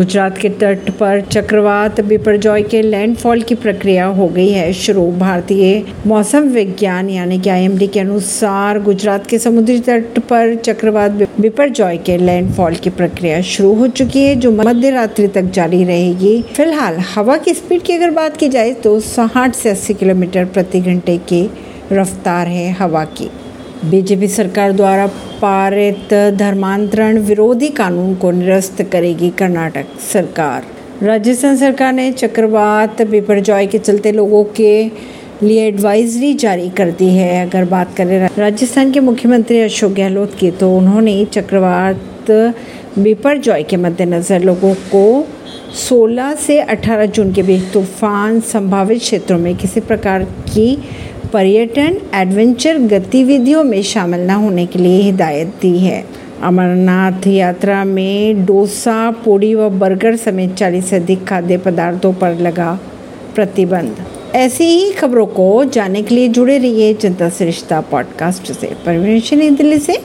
गुजरात के तट पर चक्रवात बिपरजॉय के लैंडफॉल की प्रक्रिया हो गई है शुरू। भारतीय मौसम विज्ञान यानी कि आईएमडी के अनुसार गुजरात के समुद्री तट पर चक्रवात बिपरजॉय के लैंडफॉल की प्रक्रिया शुरू हो चुकी है, जो मध्य रात्रि तक जारी रहेगी। फ़िलहाल, हवा की स्पीड की अगर बात की जाए तो साठ से अस्सी किलोमीटर प्रति घंटे की रफ्तार है हवा की। बीजेपी सरकार द्वारा पारित धर्मांतरण विरोधी कानून को निरस्त करेगी कर्नाटक सरकार। राजस्थान सरकार ने चक्रवात बिपरजॉय के चलते लोगों के लिए एडवाइजरी जारी कर दी है। अगर बात करें राजस्थान के मुख्यमंत्री अशोक गहलोत की तो उन्होंने चक्रवात बिपरजॉय के मद्देनज़र लोगों को 16 से 18 जून के बीच तूफ़ान संभावित क्षेत्रों में किसी प्रकार की पर्यटन एडवेंचर गतिविधियों में शामिल न होने के लिए हिदायत दी है। अमरनाथ यात्रा में डोसा, पूड़ी व बर्गर समेत 40 से अधिक खाद्य पदार्थों पर लगा प्रतिबंध। ऐसी ही खबरों को जानने के लिए जुड़े रहिए जनता सरिश्ता पॉडकास्ट से। परमेश दिल्ली से